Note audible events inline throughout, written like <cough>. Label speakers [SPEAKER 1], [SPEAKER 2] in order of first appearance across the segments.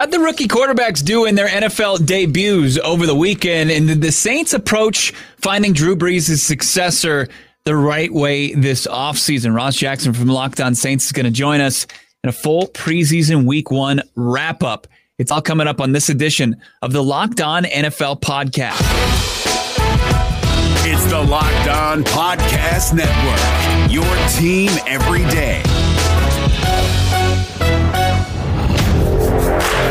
[SPEAKER 1] How'd the rookie quarterbacks do in their NFL debuts over the weekend? And did the Saints approach finding Drew Brees' successor the right way this offseason? Ross Jackson from Locked On Saints is going to join us in a full preseason week one wrap up. It's all coming up on this edition of the Locked On NFL podcast.
[SPEAKER 2] It's the Locked On Podcast Network, your team every day.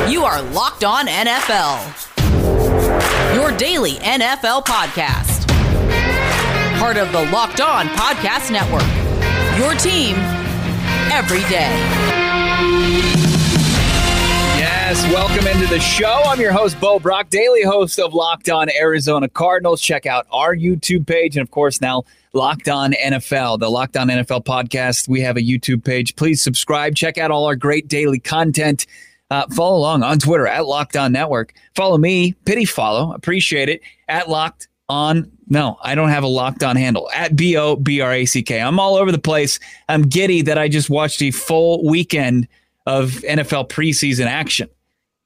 [SPEAKER 3] You are Locked On NFL, your daily NFL podcast. Part of the Locked On Podcast Network, your team every day.
[SPEAKER 1] Yes, welcome into the show. I'm your host, Bo Brack, daily host of Locked On Arizona Cardinals. Check out our YouTube page and, of course, now Locked On NFL, the Locked On NFL podcast. We have a YouTube page. Please subscribe. Check out all our great daily content. Uh, follow along on Twitter at Locked On Network. Follow me, pity follow, appreciate it at Locked On. No, I don't have a Locked On handle at B O B R A C K. I'm all over the place. I'm giddy that I just watched a full weekend of NFL preseason action.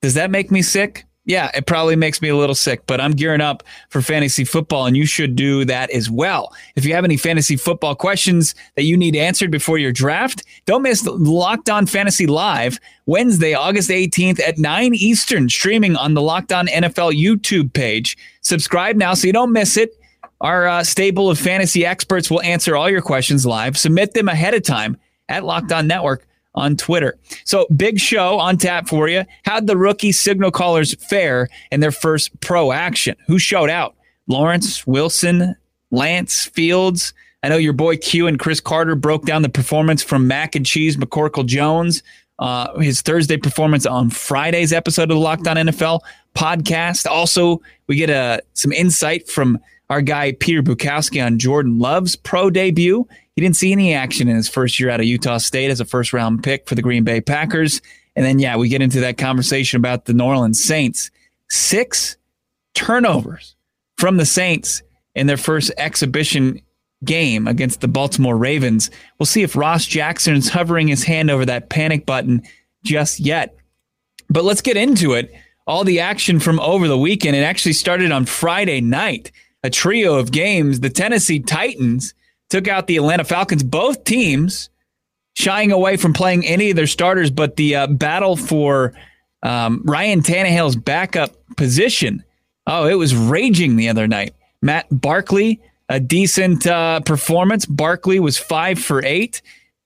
[SPEAKER 1] Does that make me sick? Yeah, it probably makes me a little sick, but I'm gearing up for fantasy football, and you should do that as well. If you have any fantasy football questions that you need answered before your draft, don't miss Locked On Fantasy Live Wednesday, August 18th at 9 Eastern, streaming on the Locked On NFL YouTube page. Subscribe now so you don't miss it. Our uh, stable of fantasy experts will answer all your questions live. Submit them ahead of time at Locked On Network on Twitter. So, big show on tap for you. How'd the rookie signal callers fare in their first pro action? Who showed out? Lawrence, Wilson, Lance, Fields. I know your boy Q and Chris Carter broke down the performance from Mac and Cheese McCorkle Jones, uh, his Thursday performance on Friday's episode of the Locked On NFL podcast. Also, we get uh, some insight from our guy Peter Bukowski on Jordan Love's pro debut he didn't see any action in his first year out of Utah State as a first round pick for the Green Bay Packers. And then, yeah, we get into that conversation about the New Orleans Saints. Six turnovers from the Saints in their first exhibition game against the Baltimore Ravens. We'll see if Ross Jackson is hovering his hand over that panic button just yet. But let's get into it. All the action from over the weekend. It actually started on Friday night. A trio of games. The Tennessee Titans took out the Atlanta Falcons. Both teams shying away from playing any of their starters, but the uh, battle for um, Ryan Tannehill's backup position. Oh, it was raging the other night. Matt Barkley, a decent uh, performance. Barkley was five for eight.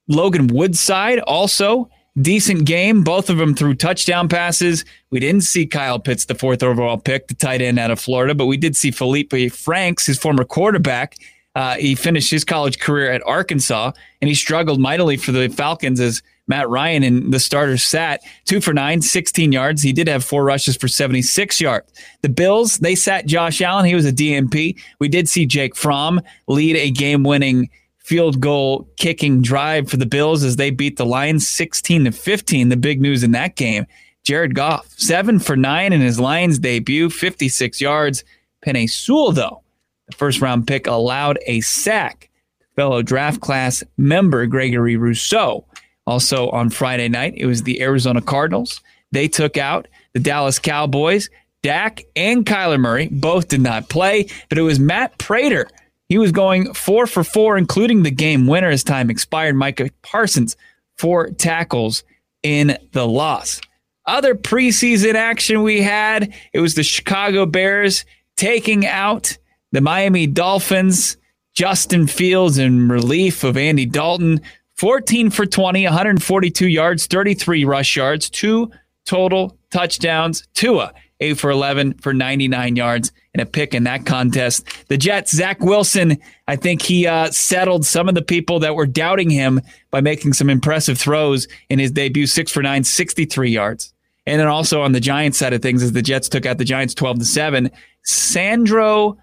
[SPEAKER 1] Logan Woodside also decent game. Both of them threw touchdown passes. We didn't see Kyle Pitts, the fourth overall pick, the tight end out of Florida, but we did see Felipe Franks, his former quarterback, uh, he finished his college career at Arkansas, and he struggled mightily for the Falcons as Matt Ryan and the starters sat two for nine, 16 yards. He did have four rushes for 76 yards. The Bills, they sat Josh Allen. He was a DMP. We did see Jake Fromm lead a game winning field goal kicking drive for the Bills as they beat the Lions 16 to 15. The big news in that game Jared Goff, seven for nine in his Lions debut, 56 yards. Penei Sewell, though, the first round pick allowed a sack. Fellow draft class member Gregory Rousseau. Also on Friday night, it was the Arizona Cardinals. They took out the Dallas Cowboys. Dak and Kyler Murray both did not play, but it was Matt Prater. He was going four for four, including the game winner as time expired. Micah Parsons, four tackles in the loss. Other preseason action we had, it was the Chicago Bears taking out the Miami Dolphins, Justin Fields in relief of Andy Dalton, 14 for 20, 142 yards, 33 rush yards, two total touchdowns. Tua, 8 for 11 for 99 yards and a pick in that contest. The Jets, Zach Wilson, I think he uh, settled some of the people that were doubting him by making some impressive throws in his debut, 6 for 9, 63 yards. And then also on the Giants side of things, as the Jets took out the Giants 12 to 7, Sandro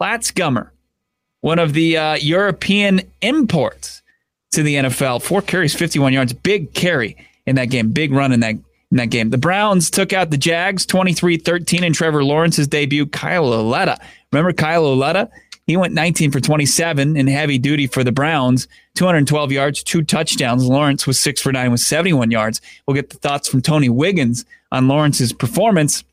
[SPEAKER 1] Platzgummer, one of the uh, European imports to the NFL. Four carries, 51 yards, big carry in that game, big run in that in that game. The Browns took out the Jags 23-13 in Trevor Lawrence's debut. Kyle Lauletta. Remember Kyle Lauletta? He went 19 for 27 in heavy duty for the Browns, 212 yards, two touchdowns. Lawrence was six for nine with 71 yards. We'll get the thoughts from Tony Wiggins on Lawrence's performance.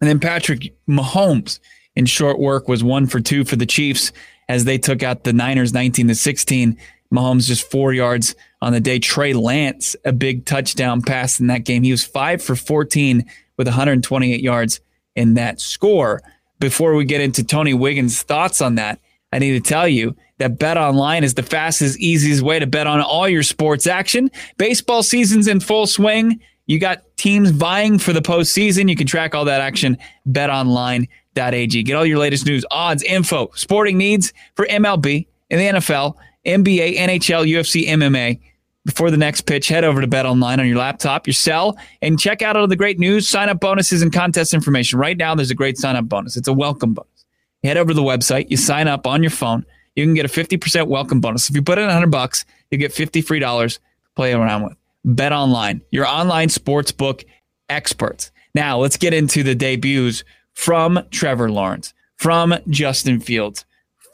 [SPEAKER 1] And then Patrick Mahomes in short work was one for two for the Chiefs as they took out the Niners 19 to 16. Mahomes just four yards on the day. Trey Lance, a big touchdown pass in that game. He was five for 14 with 128 yards in that score before we get into Tony Wiggins' thoughts on that, I need to tell you that Bet Online is the fastest, easiest way to bet on all your sports action. Baseball season's in full swing. You got teams vying for the postseason. You can track all that action. BetOnline.ag. Get all your latest news, odds, info, sporting needs for MLB and the NFL, NBA, NHL, UFC, MMA before the next pitch, head over to BetOnline on your laptop, your cell, and check out all the great news, sign up bonuses, and contest information. Right now, there's a great sign up bonus. It's a welcome bonus. You head over to the website, you sign up on your phone, you can get a 50% welcome bonus. If you put in 100 bucks, you get 50 free dollars to play around with. Bet Online, your online sports book experts. Now, let's get into the debuts from Trevor Lawrence, from Justin Fields,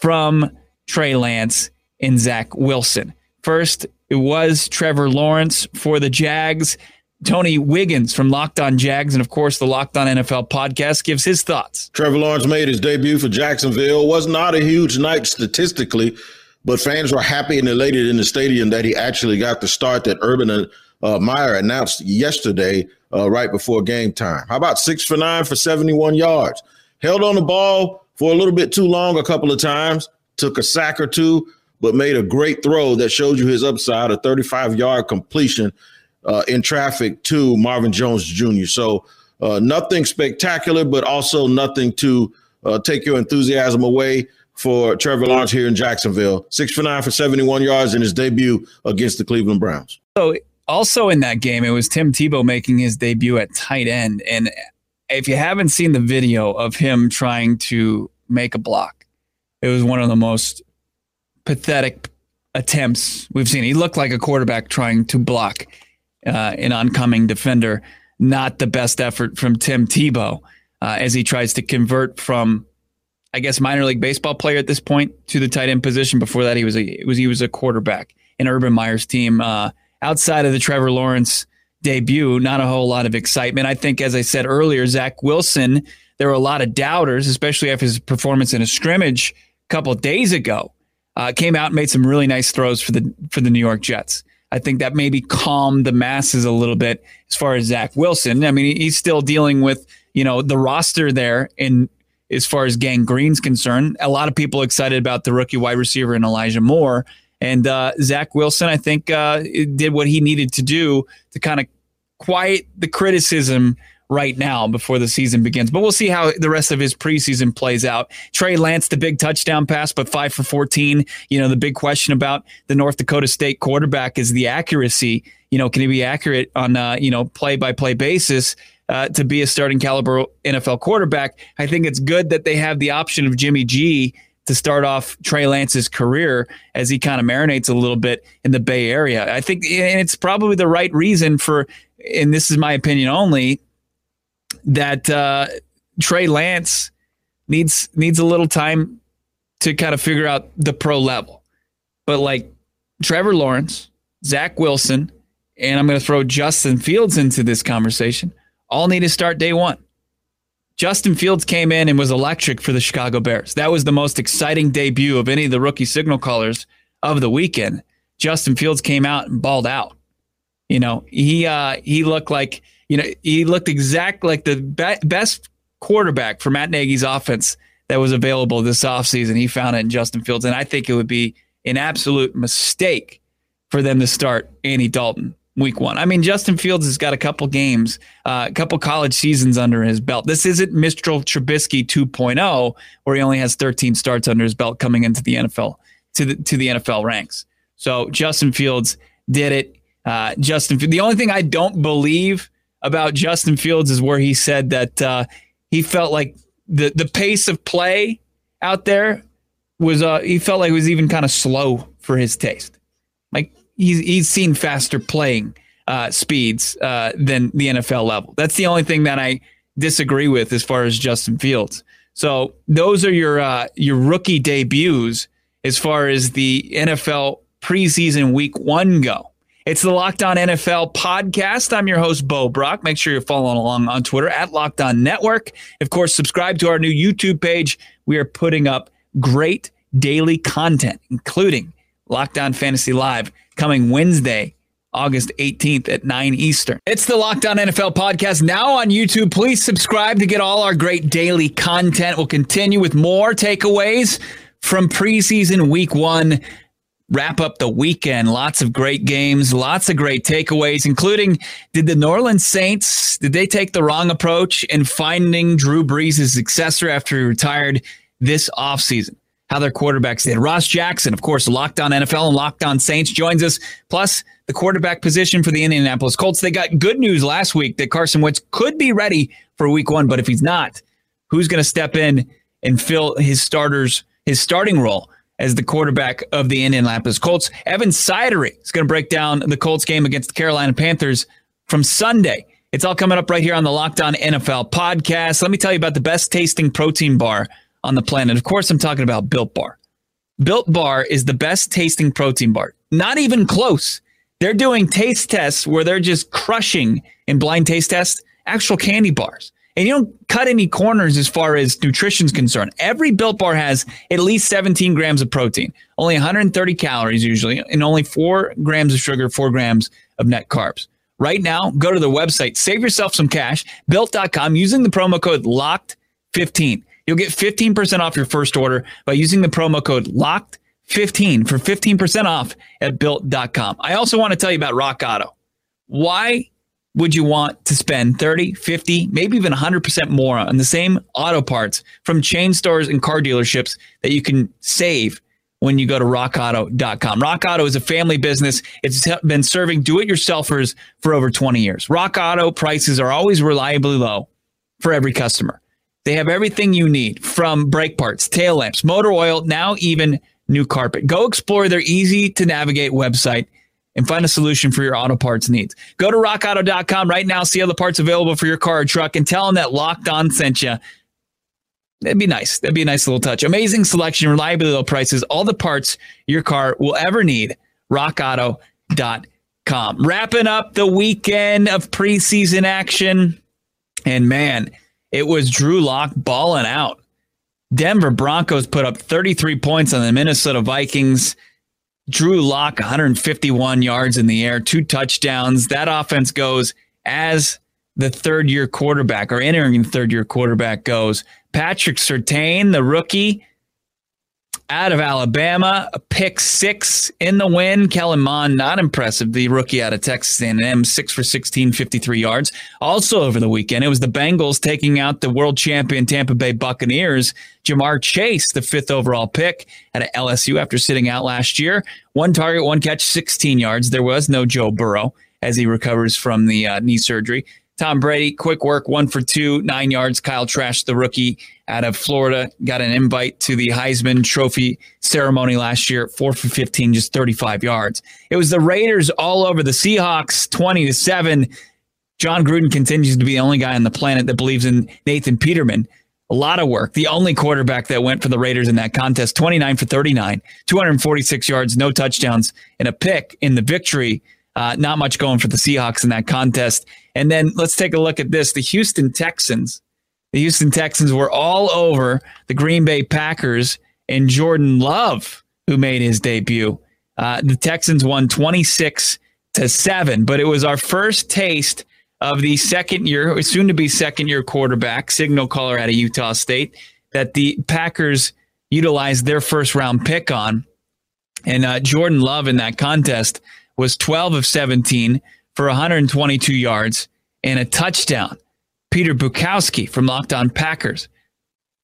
[SPEAKER 1] from Trey Lance, and Zach Wilson. First, it was Trevor Lawrence for the Jags. Tony Wiggins from Locked On Jags and, of course, the Locked On NFL podcast gives his thoughts.
[SPEAKER 4] Trevor Lawrence made his debut for Jacksonville. Was not a huge night statistically, but fans were happy and elated in the stadium that he actually got the start that Urban uh, Meyer announced yesterday, uh, right before game time. How about six for nine for 71 yards? Held on the ball for a little bit too long a couple of times, took a sack or two, but made a great throw that showed you his upside, a 35 yard completion uh, in traffic to Marvin Jones Jr. So uh, nothing spectacular, but also nothing to uh, take your enthusiasm away for Trevor Lawrence here in Jacksonville. Six for nine for 71 yards in his debut against the Cleveland Browns.
[SPEAKER 1] So also in that game, it was Tim Tebow making his debut at tight end. And if you haven't seen the video of him trying to make a block, it was one of the most pathetic attempts we've seen. He looked like a quarterback trying to block uh, an oncoming defender. Not the best effort from Tim Tebow uh, as he tries to convert from, I guess, minor league baseball player at this point to the tight end position. Before that, he was a was he was a quarterback in Urban Meyer's team. Uh, outside of the Trevor Lawrence debut, not a whole lot of excitement. I think, as I said earlier, Zach Wilson. There were a lot of doubters, especially after his performance in a scrimmage a couple days ago uh, came out and made some really nice throws for the for the New York Jets. I think that maybe calmed the masses a little bit as far as Zach Wilson. I mean, he's still dealing with you know the roster there in as far as gang green's concerned. A lot of people excited about the rookie wide receiver and Elijah Moore and uh, Zach Wilson. I think uh, did what he needed to do to kind of quiet the criticism right now before the season begins. But we'll see how the rest of his preseason plays out. Trey Lance, the big touchdown pass, but five for 14. You know, the big question about the North Dakota State quarterback is the accuracy. You know, can he be accurate on, uh, you know, play by play basis? Uh, to be a starting caliber NFL quarterback, I think it's good that they have the option of Jimmy G to start off Trey Lance's career as he kind of marinates a little bit in the Bay Area. I think and it's probably the right reason for, and this is my opinion only, that uh, Trey Lance needs needs a little time to kind of figure out the pro level. But like Trevor Lawrence, Zach Wilson, and I'm going to throw Justin Fields into this conversation, all need to start day one. Justin Fields came in and was electric for the Chicago Bears. That was the most exciting debut of any of the rookie signal callers of the weekend. Justin Fields came out and balled out. You know, he uh, he looked like you know, he looked exact like the be- best quarterback for Matt Nagy's offense that was available this offseason. He found it in Justin Fields. And I think it would be an absolute mistake for them to start Andy Dalton week one. I mean, Justin Fields has got a couple games, uh, a couple college seasons under his belt. This isn't Mr. Trubisky 2.0, where he only has 13 starts under his belt coming into the NFL to the to the NFL ranks. So Justin Fields did it. Uh, Justin, the only thing I don't believe about Justin Fields is where he said that uh, he felt like the the pace of play out there was uh, he felt like it was even kind of slow for his taste. Like he's he's seen faster playing uh, speeds uh, than the NFL level. That's the only thing that I disagree with as far as Justin Fields. So those are your uh, your rookie debuts as far as the NFL preseason week one go. It's the Locked On NFL podcast. I'm your host, Bo Brack. Make sure you're following along on Twitter at Locked On Network. Of course, subscribe to our new YouTube page. We are putting up great daily content, including Locked On Fantasy Live coming Wednesday, August 18th at 9 Eastern. It's the Locked On NFL podcast now on YouTube. Please subscribe to get all our great daily content. We'll continue with more takeaways from preseason week one wrap up the weekend. Lots of great games, lots of great takeaways, including did the New Orleans Saints did they take the wrong approach in finding Drew Brees' successor after he retired this offseason? How their quarterbacks did. Ross Jackson, of course, Locked On NFL and Locked On Saints joins us. Plus, the quarterback position for the Indianapolis Colts. They got good news last week that Carson Wentz could be ready for week one, but if he's not, who's going to step in and fill his starters, his starting role? as the quarterback of the Indianapolis Colts. Evan Sidery is going to break down the Colts game against the Carolina Panthers from Sunday. It's all coming up right here on the Locked On NFL podcast. Let me tell you about the best tasting protein bar on the planet. Of course, I'm talking about Built Bar. Built Bar is the best tasting protein bar. Not even close. They're doing taste tests where they're just crushing in blind taste tests actual candy bars and you don't cut any corners as far as nutrition's concerned. Every built bar has at least 17 grams of protein, only 130 calories usually, and only four grams of sugar, four grams of net carbs. Right now, go to the website, save yourself some cash, built.com, using the promo code LOCKED15. You'll get 15% off your first order by using the promo code LOCKED15 for 15% off at built.com. I also want to tell you about Rock Auto. Why would you want to spend 30, 50, maybe even 100% more on the same auto parts from chain stores and car dealerships that you can save when you go to rockauto.com. Rock Auto is a family business. It's been serving do-it-yourselfers for over 20 years. Rock Auto prices are always reliably low for every customer. They have everything you need from brake parts, tail lamps, motor oil, now even new carpet. Go explore their easy to navigate website and find a solution for your auto parts needs. Go to rockauto.com right now, see all the parts available for your car or truck, and tell them that Locked On sent you. That'd be nice. That'd be a nice little touch. Amazing selection, reliability low prices, all the parts your car will ever need. RockAuto.com. Wrapping up the weekend of preseason action. And man, it was Drew Lock balling out. Denver Broncos put up 33 points on the Minnesota Vikings. Drew Lock, 151 yards in the air, two touchdowns. That offense goes as the third year quarterback or entering third year quarterback goes. Patrick Surtain, the rookie, out of Alabama, a pick six in the win. Kellen Mond, not impressive. The rookie out of Texas A&M, six for 16, 53 yards. Also over the weekend, it was the Bengals taking out the world champion Tampa Bay Buccaneers. Ja'Marr Chase, the fifth overall pick at LSU after sitting out last year. One target, one catch, 16 yards. There was no Joe Burrow as he recovers from the uh, knee surgery. Tom Brady, quick work, one for two, nine yards. Kyle Trask, the rookie out of Florida, got an invite to the Heisman Trophy ceremony last year, four for 15, just 35 yards. It was the Raiders all over the Seahawks, 20 to 7. Jon Gruden continues to be the only guy on the planet that believes in Nathan Peterman. A lot of work. The only quarterback that went for the Raiders in that contest, 29 for 39, 246 yards, no touchdowns, and a pick in the victory. Uh, not much going for the Seahawks in that contest. And then let's take a look at this. The Houston Texans. The Houston Texans were all over the Green Bay Packers and Jordan Love, who made his debut. Uh, the Texans won 26 to 7, but it was our first taste of the second year, soon to be second year quarterback, signal caller out of Utah State, that the Packers utilized their first round pick on. And uh, Jordan Love in that contest was 12 of 17 for 122 yards and a touchdown. Peter Bukowski from Locked On Packers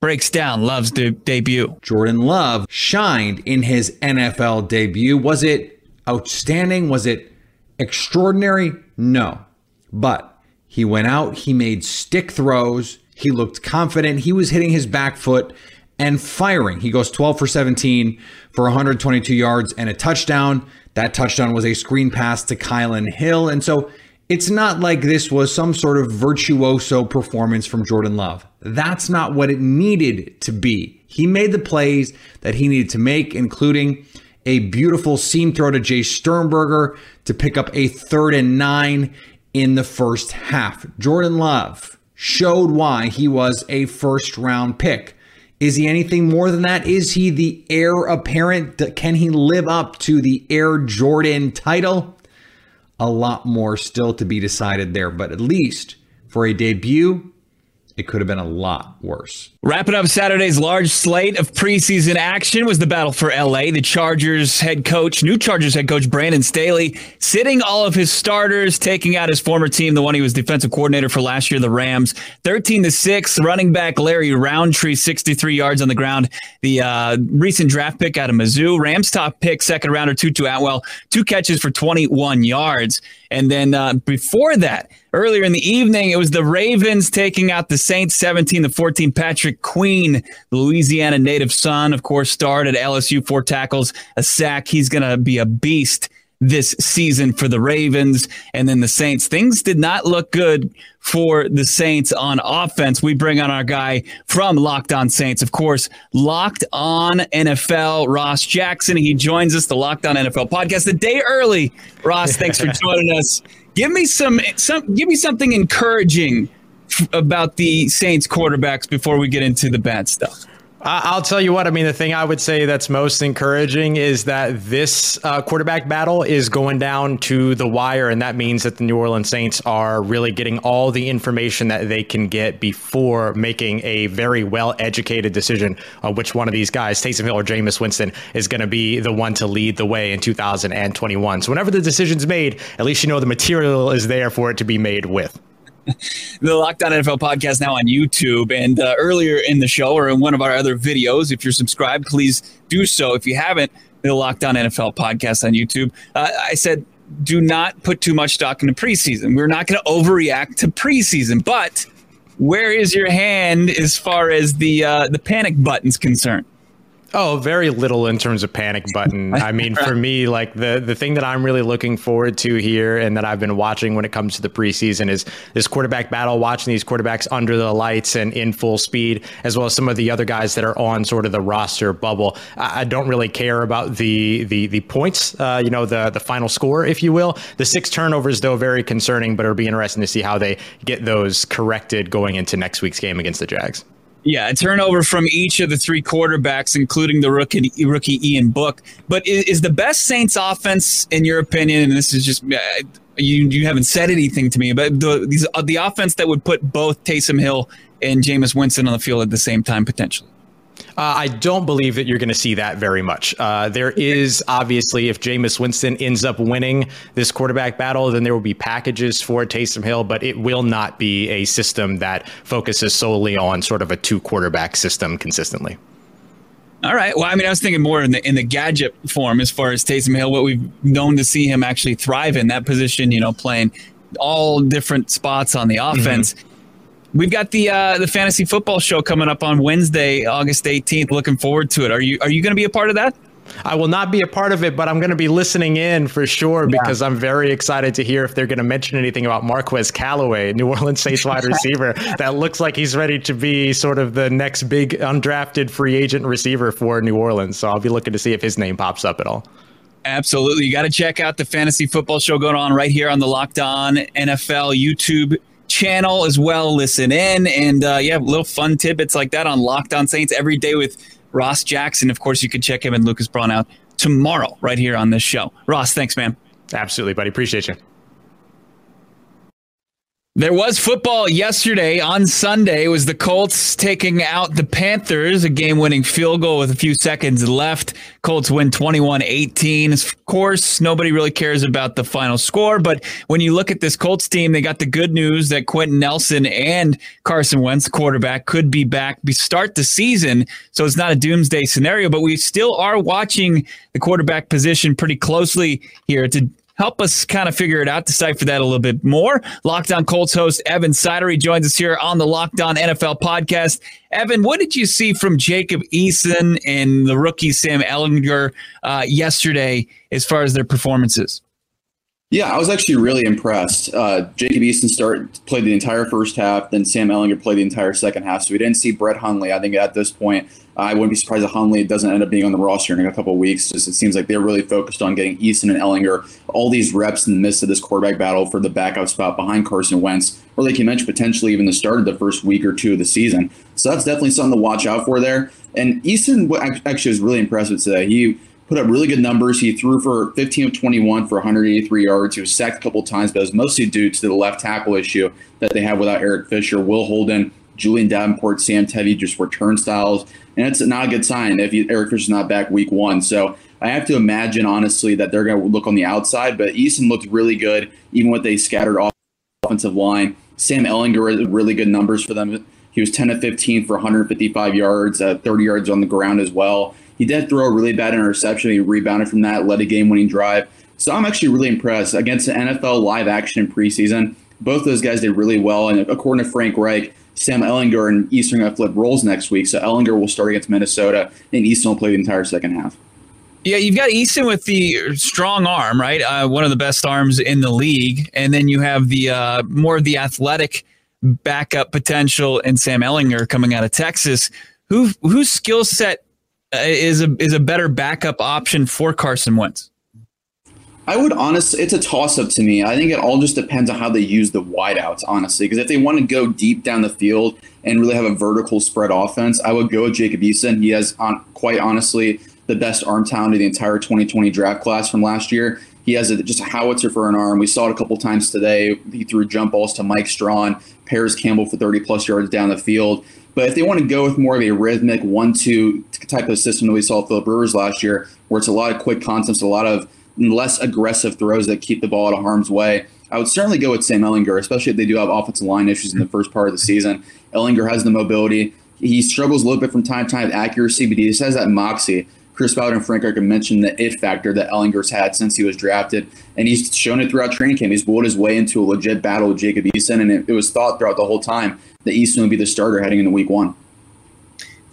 [SPEAKER 1] breaks down Love's de- debut.
[SPEAKER 5] Jordan Love shined in his NFL debut. Was it outstanding? Was it extraordinary? No. But he went out, he made stick throws, he looked confident, he was hitting his back foot and firing. He goes 12 for 17 for 122 yards and a touchdown. That touchdown was a screen pass to Kylin Hill. And so It's not like this was some sort of virtuoso performance from Jordan Love. That's not what it needed to be. He made the plays that he needed to make, including a beautiful seam throw to Jace Sternberger to pick up a third and nine in the first half. Jordan Love showed why he was a first round pick. Is he anything more than that? Is he the heir apparent? Can he live up to the Air Jordan title? A lot more still to be decided there, but at least for a debut, it could have been a lot worse.
[SPEAKER 1] Wrapping up Saturday's large slate of preseason action was the battle for LA. The Chargers head coach, new Chargers head coach Brandon Staley, sitting all of his starters, taking out his former team, the one he was defensive coordinator for last year, the Rams, 13 to 6. Running back Larry Rountree, 63 yards on the ground. The uh, recent draft pick out of Mizzou. Rams top pick, second rounder, Tutu Atwell, two catches for 21 yards. And then uh, before that, earlier in the evening, it was the Ravens taking out the Saints 17 to 14. Patrick Queen, Louisiana native son, of course, starred at LSU, four tackles, a sack. He's going to be a beast this season for the Ravens. And then the Saints. Things did not look good for the Saints on offense. We bring on our guy from Locked On Saints, of course, Locked On NFL, Ross Jackson. He joins us, the Locked On NFL podcast, a day early. Ross, thanks for <laughs> joining us. Give me some, some, give me something encouraging about the Saints quarterbacks before we get into the bad stuff.
[SPEAKER 6] I'll tell you what. I mean, the thing I would say that's most encouraging is that this uh, quarterback battle is going down to the wire, and that means that the New Orleans Saints are really getting all the information that they can get before making a very well educated decision on which one of these guys, Taysom Hill or Jameis Winston, is going to be the one to lead the way in 2021. So, whenever the decision's made, at least you know the material is there for it to be made with
[SPEAKER 1] the Locked On NFL podcast now on YouTube. And uh, earlier in the show or in one of our other videos, if you're subscribed, please do so. If you haven't, the Locked On NFL podcast on YouTube, uh, I said, do not put too much stock into preseason. We're not going to overreact to preseason, but where is your hand as far as the uh, the panic button's concerned?
[SPEAKER 6] Oh, very little in terms of panic button. <laughs> I mean, for me, like the the thing that I'm really looking forward to here and that I've been watching when it comes to the preseason is this quarterback battle, watching these quarterbacks under the lights and in full speed, as well as some of the other guys that are on sort of the roster bubble. I, I don't really care about the the the points, uh, you know, the the final score, if you will. The six turnovers, though, very concerning, but it'll be interesting to see how they get those corrected going into next week's game against the Jags.
[SPEAKER 1] Yeah, a turnover from each of the three quarterbacks, including the rookie rookie Ian Book. But is, is the best Saints offense, in your opinion, and this is just you you haven't said anything to me, but the these uh, the offense that would put both Taysom Hill and Jameis Winston on the field at the same time potentially?
[SPEAKER 6] Uh, I don't believe that you're going to see that very much. Uh, there is obviously, if Jameis Winston ends up winning this quarterback battle, then there will be packages for Taysom Hill, but it will not be a system that focuses solely on sort of a two quarterback system consistently.
[SPEAKER 1] All right. Well, I mean, I was thinking more in the in the gadget form as far as Taysom Hill, what we've known to see him actually thrive in that position. You know, playing all different spots on the mm-hmm. offense. Mm-hmm We've got the uh, the fantasy football show coming up on Wednesday, August 18th. Looking forward to it. Are you are you going to be a part of that?
[SPEAKER 6] I will not be a part of it, but I'm going to be listening in for sure because yeah. I'm very excited to hear if they're going to mention anything about Marquez Callaway, New Orleans Saints <laughs> wide receiver. that looks like he's ready to be sort of the next big undrafted free agent receiver for New Orleans. So I'll be looking to see if his name pops up at all.
[SPEAKER 1] Absolutely. You got to check out the fantasy football show going on right here on the Locked On NFL YouTube channel as well. Listen in and uh, yeah, little fun tidbits like that on Locked On Saints every day with Ross Jackson. Of course, you can check him and Lucas Braun out tomorrow right here on this show. Ross, thanks, man.
[SPEAKER 6] Absolutely, buddy. Appreciate you.
[SPEAKER 1] There was football yesterday on Sunday. It was the Colts taking out the Panthers, a game winning field goal with a few seconds left. Colts win 21 18. Of course, nobody really cares about the final score, but when you look at this Colts team, they got the good news that Quenton Nelson and Carson Wentz, quarterback, could be back be start the season. So it's not a doomsday scenario, but we still are watching the quarterback position pretty closely here to help us kind of figure it out, decipher that a little bit more. Locked On Colts host Evan Sidery joins us here on the Locked On NFL podcast. Evan, what did you see from Jacob Eason and the rookie Sam Ehlinger uh, yesterday as far as their performances?
[SPEAKER 7] Yeah, I was actually really impressed. Uh, Jacob Eason start played the entire first half, then Sam Ehlinger played the entire second half. So we didn't see Brett Hundley. I think at this point, I wouldn't be surprised if Hundley doesn't end up being on the roster in a couple weeks. Just it seems like they're really focused on getting Eason and Ehlinger all these reps in the midst of this quarterback battle for the backup spot behind Carson Wentz, or like you mentioned, potentially even the start of the first week or two of the season. So that's definitely something to watch out for there. And Eason actually was really impressive today. He put up really good numbers. He threw for 15 of 21 for 183 yards. He was sacked a couple times, but it was mostly due to the left tackle issue that they have without Eric Fisher, Will Holden, Julian Davenport, Sam Tevi just were turnstiles. And it's not a good sign if Eric Fisher's not back week one. So I have to imagine, honestly, that they're going to look on the outside. But Eason looked really good, even with a scattered offensive line. Sam Ehlinger really good numbers for them. He was 10 of 15 for 155 yards, uh, 30 yards on the ground as well. He did throw a really bad interception. He rebounded from that, led a game winning drive. So I'm actually really impressed against the NFL live action preseason. Both those guys did really well. And according to Frank Reich, Sam Ehlinger and Eason going to flip roles next week. So Ehlinger will start against Minnesota, and Eason will play the entire second half.
[SPEAKER 1] Yeah, you've got Eason with the strong arm, right? Uh, one of the best arms in the league, and then you have the uh, more of the athletic backup potential in Sam Ehlinger coming out of Texas. Who whose skill set uh, is a is a better backup option for Carson Wentz?
[SPEAKER 7] I would honestly, it's a toss up to me. I think it all just depends on how they use the wideouts, honestly. Because if they want to go deep down the field and really have a vertical spread offense, I would go with Jacob Eason. He has, on, quite honestly, the best arm talent of the entire 2020 draft class from last year. He has a, just a howitzer for an arm. We saw it a couple times today. He threw jump balls to Mike Strachan, Parris Campbell for 30 plus yards down the field. But if they want to go with more of a rhythmic one-two type of system that we saw Philip Rivers last year, where it's a lot of quick concepts, a lot of less aggressive throws that keep the ball out of harm's way, I would certainly go with Sam Ehlinger, especially if they do have offensive line issues in the first part of the season. Ehlinger has the mobility. He struggles a little bit from time to time with accuracy, but he just has that moxie. Chris Ballard and Frank Reich mentioned the it factor that Ehlinger's had since he was drafted, and he's shown it throughout training camp. He's built his way into a legit battle with Jacob Eason, and it, it was thought throughout the whole time that Eason would be the starter heading into week one.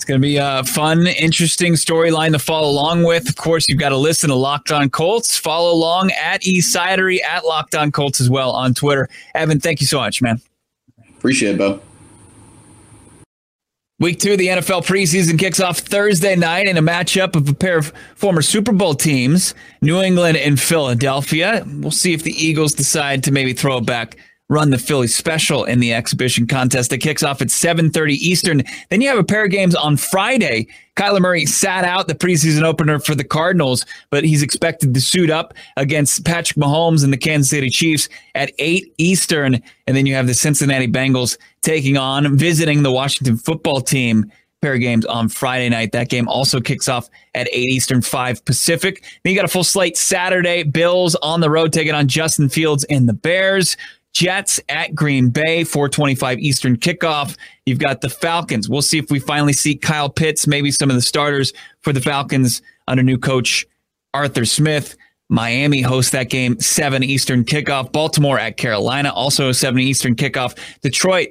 [SPEAKER 1] It's going to be a fun, interesting storyline to follow along with. Of course, you've got to listen to Locked On Colts. Follow along at Easidery, at Locked On Colts as well on Twitter. Evan, thank you so much, man.
[SPEAKER 7] Appreciate it, Bo.
[SPEAKER 1] Week two of the NFL preseason kicks off Thursday night in a matchup of a pair of former Super Bowl teams, New England and Philadelphia. We'll see if the Eagles decide to maybe throw it back run the Philly special in the exhibition contest that kicks off at 7:30 Eastern. Then you have a pair of games on Friday. Kyler Murray sat out the preseason opener for the Cardinals, but he's expected to suit up against Patrick Mahomes and the Kansas City Chiefs at 8 Eastern. And then you have the Cincinnati Bengals taking on visiting the Washington football team pair of games on Friday night. That game also kicks off at 8 Eastern, 5 Pacific. Then you got a full slate Saturday. Bills on the road taking on Justin Fields and the Bears. Jets at Green Bay, 425 Eastern kickoff. You've got the Falcons. We'll see if we finally see Kyle Pitts, maybe some of the starters for the Falcons under new coach Arthur Smith. Miami hosts that game, 7 Eastern kickoff. Baltimore at Carolina, also a 7 Eastern kickoff. Detroit,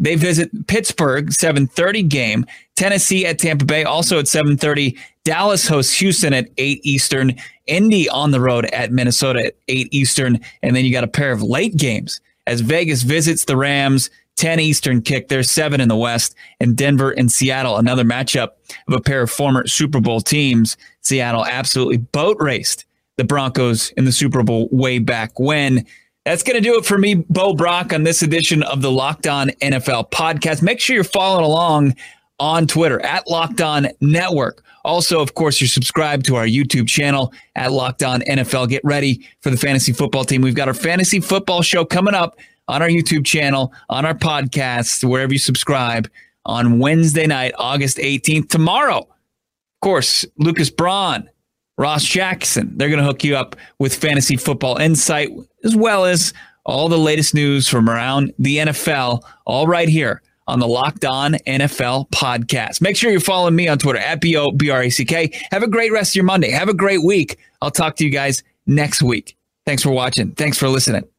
[SPEAKER 1] they visit Pittsburgh, 730 game. Tennessee at Tampa Bay, also at 730. Dallas hosts Houston at 8 Eastern. Indy on the road at Minnesota at 8 Eastern. And then you got a pair of late games as Vegas visits the Rams, 10 Eastern kick. There's seven in the West. And Denver and Seattle, another matchup of a pair of former Super Bowl teams. Seattle absolutely boat raced the Broncos in the Super Bowl way back when. That's going to do it for me, Bo Brack, on this edition of the Locked On NFL podcast. Make sure you're following along on Twitter at Locked On Network. Also, of course, you're subscribed to our YouTube channel at Locked On NFL. Get ready for the fantasy football team. We've got our fantasy football show coming up on our YouTube channel, on our podcast, wherever you subscribe on Wednesday night, August 18th. Tomorrow, of course, Lucas Braun, Ross Jackson, they're going to hook you up with fantasy football insight as well as all the latest news from around the NFL, all right here on the Locked On NFL podcast. Make sure you're following me on Twitter at B O B R A C K. Have a great rest of your Monday. Have a great week. I'll talk to you guys next week. Thanks for watching. Thanks for listening.